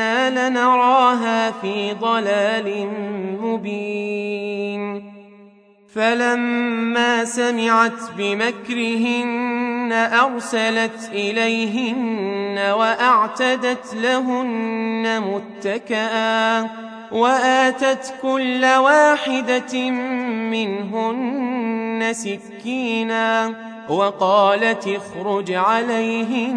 إنا لنراها في ضلال مبين فلما سمعت بمكرهن أرسلت إليهن وأعتدت لهن متكئا وآتت كل واحدة منهن سكينا وقالت اخرج عليهن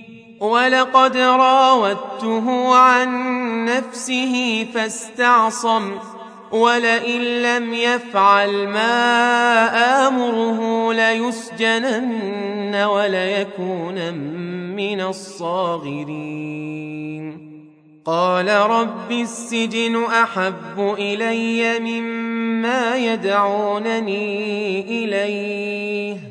ولقد راودته عن نفسه فاستعصم ولئن لم يفعل ما آمره ليسجنن وليكون من الصاغرين. قال رب السجن أحب إلي مما يدعونني إليه.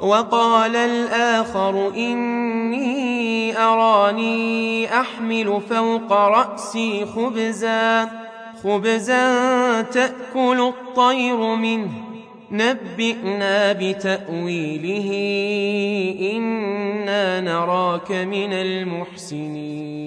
وقال الآخر إني أراني أحمل فوق رأسي خبزا خبزا تأكل الطير منه نبئنا بتأويله إنا نراك من المحسنين.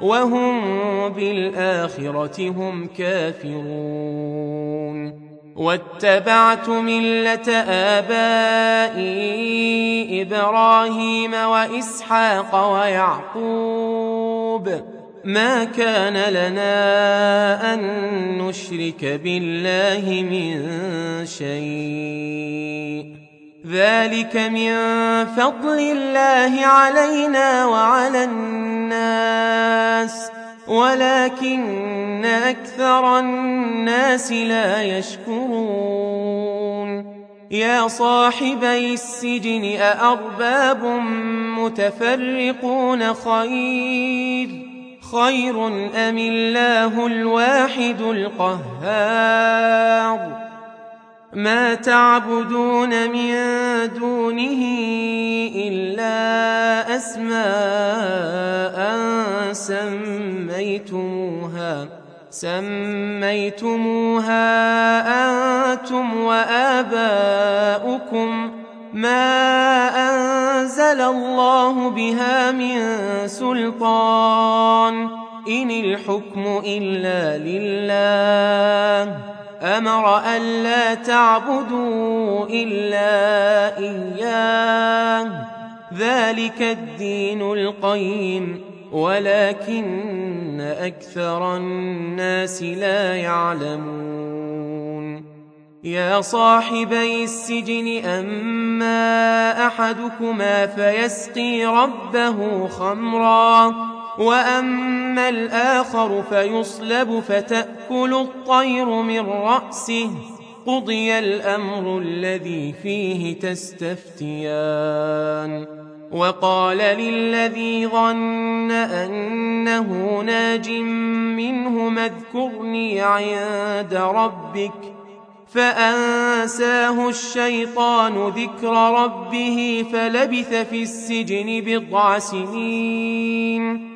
وهم بالآخرة هم كافرون. واتبعت ملة آبائي إبراهيم وإسحاق ويعقوب. ما كان لنا أن نشرك بالله من شيء. ذلك من فضل الله علينا وعلى الناس ولكن أكثر الناس لا يشكرون. يا صاحبي السجن أأرباب متفرقون خير خير أم الله الواحد القهار؟ ما تعبدون من دونه إلا أسماء سميتموها سميتموها أنتم وآباؤكم. ما أنزل الله بها من سلطان إن الحكم إلا لله. أمر ألا تعبدوا إلا إياه ذلك الدين القيم ولكن أكثر الناس لا يعلمون يا صاحبي السجن أما أحدكما فيسقي ربه خمرا وأما الآخر فيصلب فتأكل الطير من رأسه قضي الأمر الذي فيه تستفتيان وقال للذي ظن أنه ناج منه اذكرني عند ربك فأنساه الشيطان ذكر ربه فلبث في السجن بضع سنين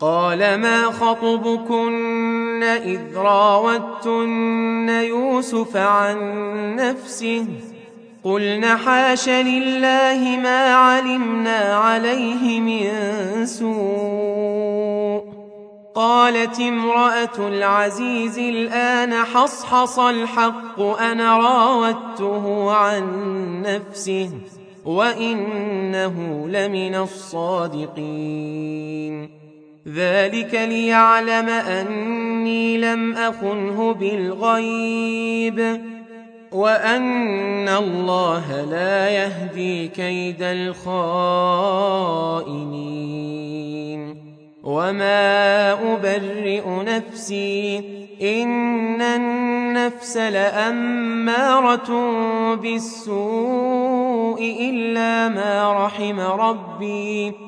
قال ما خطبكن إذ راوتن يوسف عن نفسه قلن حاش لله ما علمنا عليه من سوء قالت امرأة العزيز الآن حصحص الحق أنا راودته عن نفسه وإنه لمن الصادقين ذلك ليعلم أني لم أخنه بالغيب وأن الله لا يهدي كيد الخائنين. وما أبرئ نفسي إن النفس لأمارة بالسوء إلا ما رحم ربي.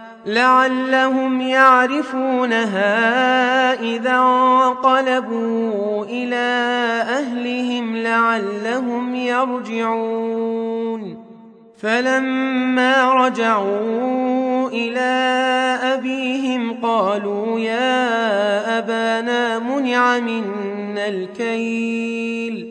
لعلهم يعرفونها إذا انقلبوا إلى أهلهم لعلهم يرجعون. فلما رجعوا إلى أبيهم قالوا يا أبانا منع منا الكيل.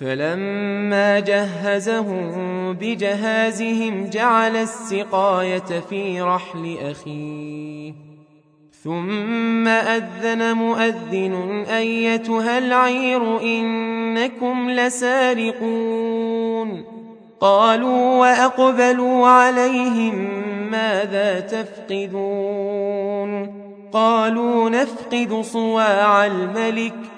فلما جهزهم بجهازهم جعل السقاية في رحل أخيه. ثم أذن مؤذن أيتها العير إنكم لسارقون. قالوا وأقبلوا عليهم ماذا تفقدون؟ قالوا نفقد صواع الملك.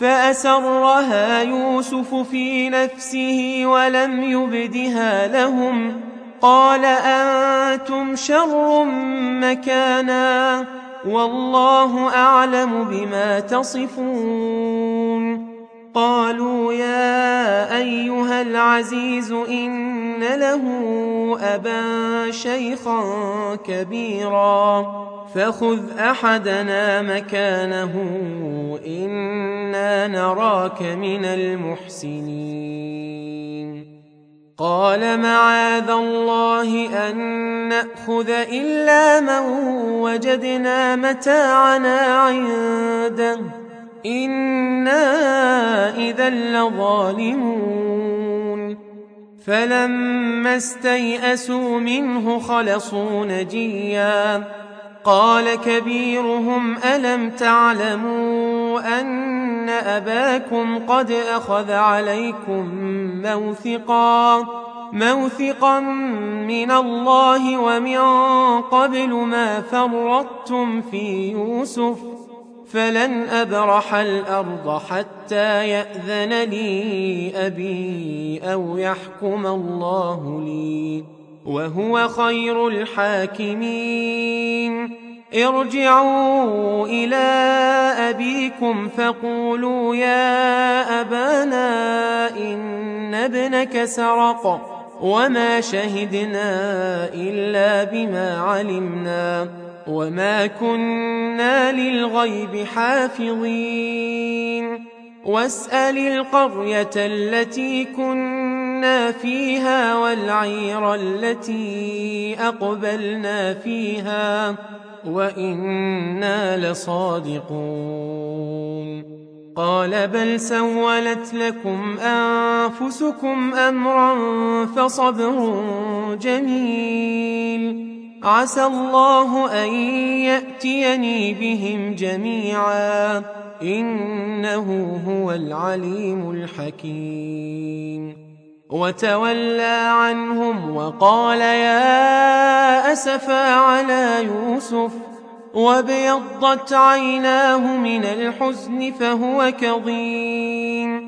فأسرها يوسف في نفسه ولم يبدها لهم. قال أنتم شر مكانا والله أعلم بما تصفون. قالوا يا أيها العزيز إن له أبا شيخا كبيرا فخذ أحدنا مكانه إنا نراك من المحسنين. قال معاذ الله أن نأخذ إلا من وجدنا متاعنا عنده. إنا إذا لظالمون فلما استيئسوا منه خلصوا نجيا قال كبيرهم ألم تعلموا أن أباكم قد أخذ عليكم موثقا موثقا من الله ومن قبل ما فرطتم في يوسف فلن أبرح الأرض حتى يأذن لي أبي أو يحكم الله لي وهو خير الحاكمين ارجعوا إلى أبيكم فقولوا يا أبانا إن ابنك سرق وما شهدنا إلا بما علمنا وما كنا للغيب حافظين واسأل القرية التي كنا فيها والعير التي أقبلنا فيها وإنا لصادقون قال بل سولت لكم أنفسكم أمرا فصبر جميل عسى الله أن يأتيني بهم جميعا. إنه هو العليم الحكيم. وتولى عنهم وقال يا أسفا على يوسف. وابيضت عيناه من الحزن فهو كظيم.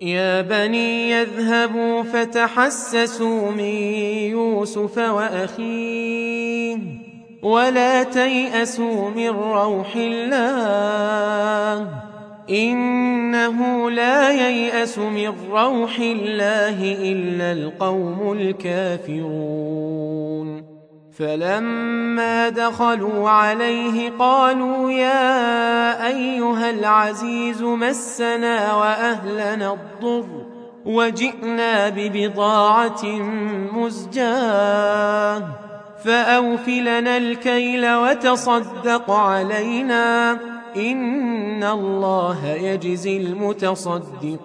يا بني يذهبوا فتحسسوا من يوسف وأخيه ولا تيأسوا من روح الله إنه لا ييأس من روح الله إلا القوم الكافرون فلما دخلوا عليه قالوا يا أيها العزيز مسنا وأهلنا الضر وجئنا ببضاعة مزجاة فأوفلنا الكيل وتصدق علينا إن الله يجزي المتصدقين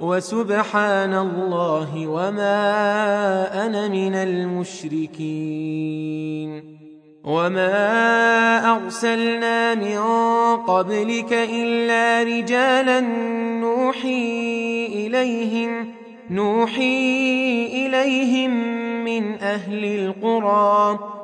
وسبحان الله وما أنا من المشركين. وما أرسلنا من قبلك إلا رجالا نوحي إليهم نوحي إليهم من أهل القرى.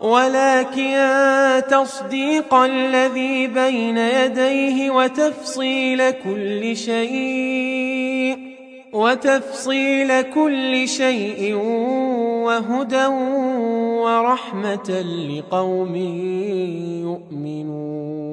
ولكن تصديق الذي بين يديه وتفصيل كل شيء وتفصيل كل شيء وهدى ورحمة لقوم يؤمنون.